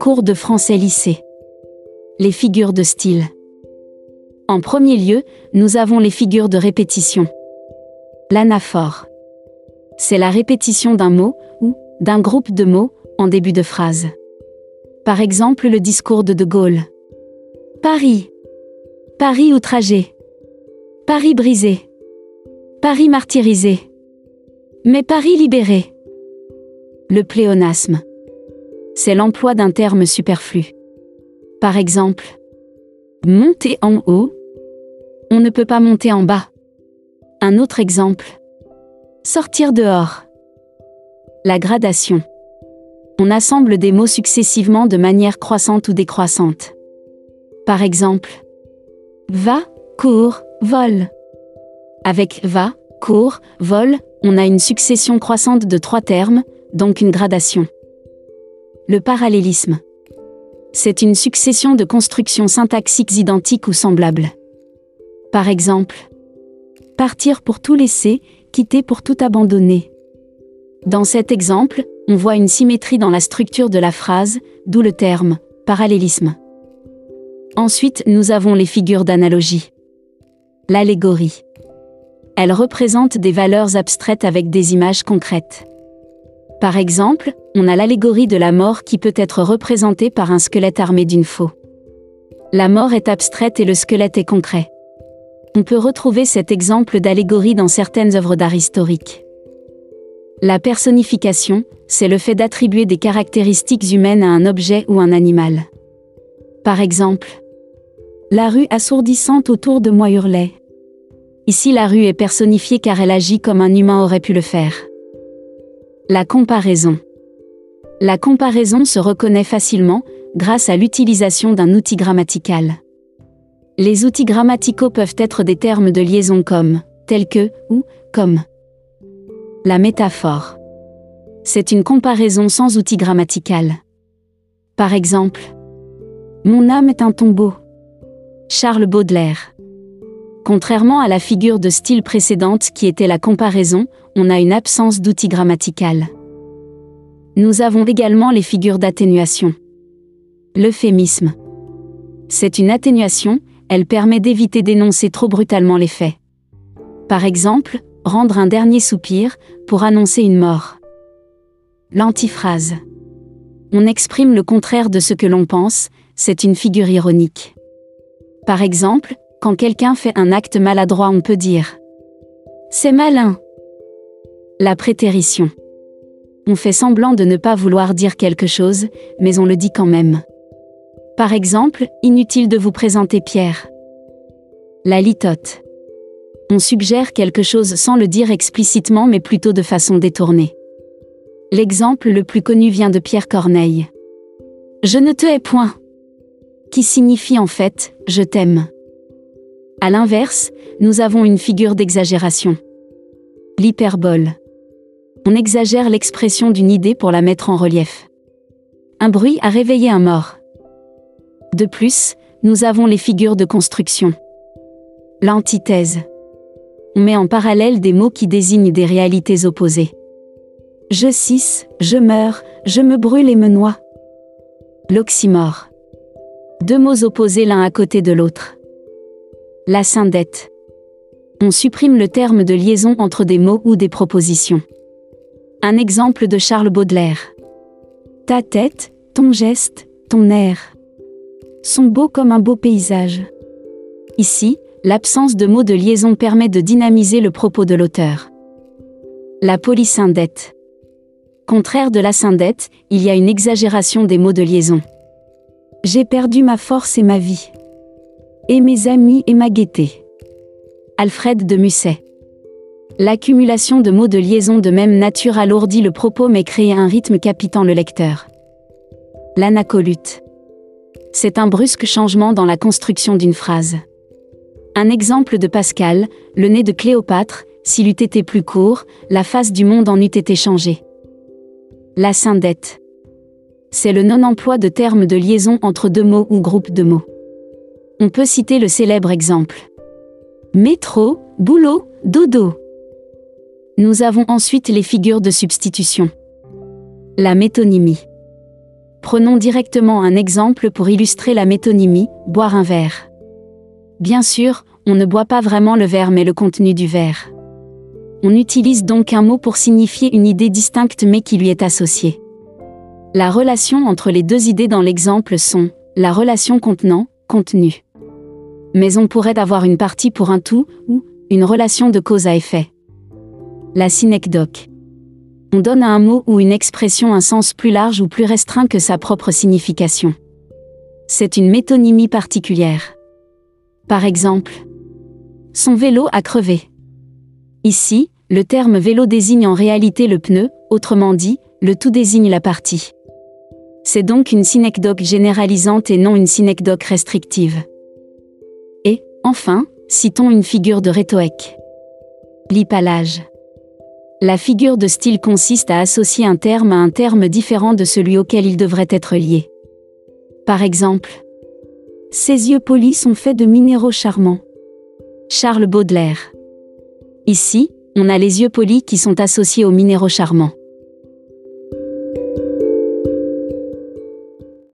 Cours de français lycée. Les figures de style. En premier lieu, nous avons les figures de répétition. L'anaphore. C'est la répétition d'un mot, ou d'un groupe de mots, en début de phrase. Par exemple le discours de De Gaulle. Paris. Paris outragé. Paris brisé. Paris martyrisé. Mais Paris libéré. Le pléonasme. C'est l'emploi d'un terme superflu. Par exemple, monter en haut. On ne peut pas monter en bas. Un autre exemple. Sortir dehors. La gradation. On assemble des mots successivement de manière croissante ou décroissante. Par exemple, va, cours, vol. Avec va, cours, vol, on a une succession croissante de trois termes, donc une gradation. Le parallélisme. C'est une succession de constructions syntaxiques identiques ou semblables. Par exemple, partir pour tout laisser, quitter pour tout abandonner. Dans cet exemple, on voit une symétrie dans la structure de la phrase, d'où le terme parallélisme. Ensuite, nous avons les figures d'analogie. L'allégorie. Elle représente des valeurs abstraites avec des images concrètes. Par exemple, on a l'allégorie de la mort qui peut être représentée par un squelette armé d'une faux. La mort est abstraite et le squelette est concret. On peut retrouver cet exemple d'allégorie dans certaines œuvres d'art historique. La personnification, c'est le fait d'attribuer des caractéristiques humaines à un objet ou un animal. Par exemple, la rue assourdissante autour de moi hurlait. Ici la rue est personnifiée car elle agit comme un humain aurait pu le faire. La comparaison. La comparaison se reconnaît facilement grâce à l'utilisation d'un outil grammatical. Les outils grammaticaux peuvent être des termes de liaison comme, tels que, ou, comme. La métaphore. C'est une comparaison sans outil grammatical. Par exemple, Mon âme est un tombeau. Charles Baudelaire. Contrairement à la figure de style précédente qui était la comparaison, on a une absence d'outil grammatical. Nous avons également les figures d'atténuation. L'euphémisme. C'est une atténuation, elle permet d'éviter d'énoncer trop brutalement les faits. Par exemple, rendre un dernier soupir, pour annoncer une mort. L'antiphrase. On exprime le contraire de ce que l'on pense, c'est une figure ironique. Par exemple, quand quelqu'un fait un acte maladroit, on peut dire ⁇ C'est malin !⁇ La prétérition. On fait semblant de ne pas vouloir dire quelque chose, mais on le dit quand même. Par exemple, inutile de vous présenter Pierre. La litote. On suggère quelque chose sans le dire explicitement mais plutôt de façon détournée. L'exemple le plus connu vient de Pierre Corneille. Je ne te hais point. Qui signifie en fait, je t'aime. À l'inverse, nous avons une figure d'exagération. L'hyperbole. On exagère l'expression d'une idée pour la mettre en relief. Un bruit a réveillé un mort. De plus, nous avons les figures de construction. L'antithèse. On met en parallèle des mots qui désignent des réalités opposées. Je cisse, je meurs, je me brûle et me noie. L'oxymore. Deux mots opposés l'un à côté de l'autre. La syndette. On supprime le terme de liaison entre des mots ou des propositions. Un exemple de Charles Baudelaire. Ta tête, ton geste, ton air sont beaux comme un beau paysage. Ici, l'absence de mots de liaison permet de dynamiser le propos de l'auteur. La polysyndète. Contraire de la syndète, il y a une exagération des mots de liaison. J'ai perdu ma force et ma vie et mes amis et ma gaieté. Alfred de Musset. L'accumulation de mots de liaison de même nature alourdit le propos mais crée un rythme capitant le lecteur. L'anacolute. C'est un brusque changement dans la construction d'une phrase. Un exemple de Pascal, le nez de Cléopâtre, s'il eût été plus court, la face du monde en eût été changée. La syndette. C'est le non-emploi de termes de liaison entre deux mots ou groupes de mots. On peut citer le célèbre exemple. Métro, boulot, dodo. Nous avons ensuite les figures de substitution. La métonymie. Prenons directement un exemple pour illustrer la métonymie, boire un verre. Bien sûr, on ne boit pas vraiment le verre mais le contenu du verre. On utilise donc un mot pour signifier une idée distincte mais qui lui est associée. La relation entre les deux idées dans l'exemple sont la relation contenant, contenu. Mais on pourrait avoir une partie pour un tout, ou une relation de cause à effet. La synecdoque. On donne à un mot ou une expression un sens plus large ou plus restreint que sa propre signification. C'est une métonymie particulière. Par exemple, son vélo a crevé. Ici, le terme vélo désigne en réalité le pneu, autrement dit, le tout désigne la partie. C'est donc une synecdoque généralisante et non une synecdoque restrictive. Et, enfin, citons une figure de rhétoèque. L'hypalage. La figure de style consiste à associer un terme à un terme différent de celui auquel il devrait être lié. Par exemple, Ses yeux polis sont faits de minéraux charmants. Charles Baudelaire. Ici, on a les yeux polis qui sont associés aux minéraux charmants.